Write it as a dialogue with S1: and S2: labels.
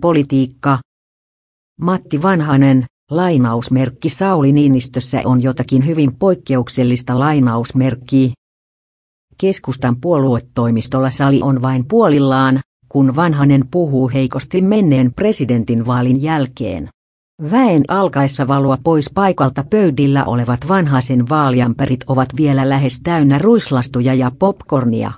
S1: Politiikka. Matti Vanhanen, lainausmerkki Sauli Niinistössä on jotakin hyvin poikkeuksellista lainausmerkkiä. Keskustan puoluetoimistolla sali on vain puolillaan, kun Vanhanen puhuu heikosti menneen presidentin vaalin jälkeen. Väen alkaessa valua pois paikalta pöydillä olevat vanhaisen vaaliamperit ovat vielä lähes täynnä ruislastuja ja popcornia.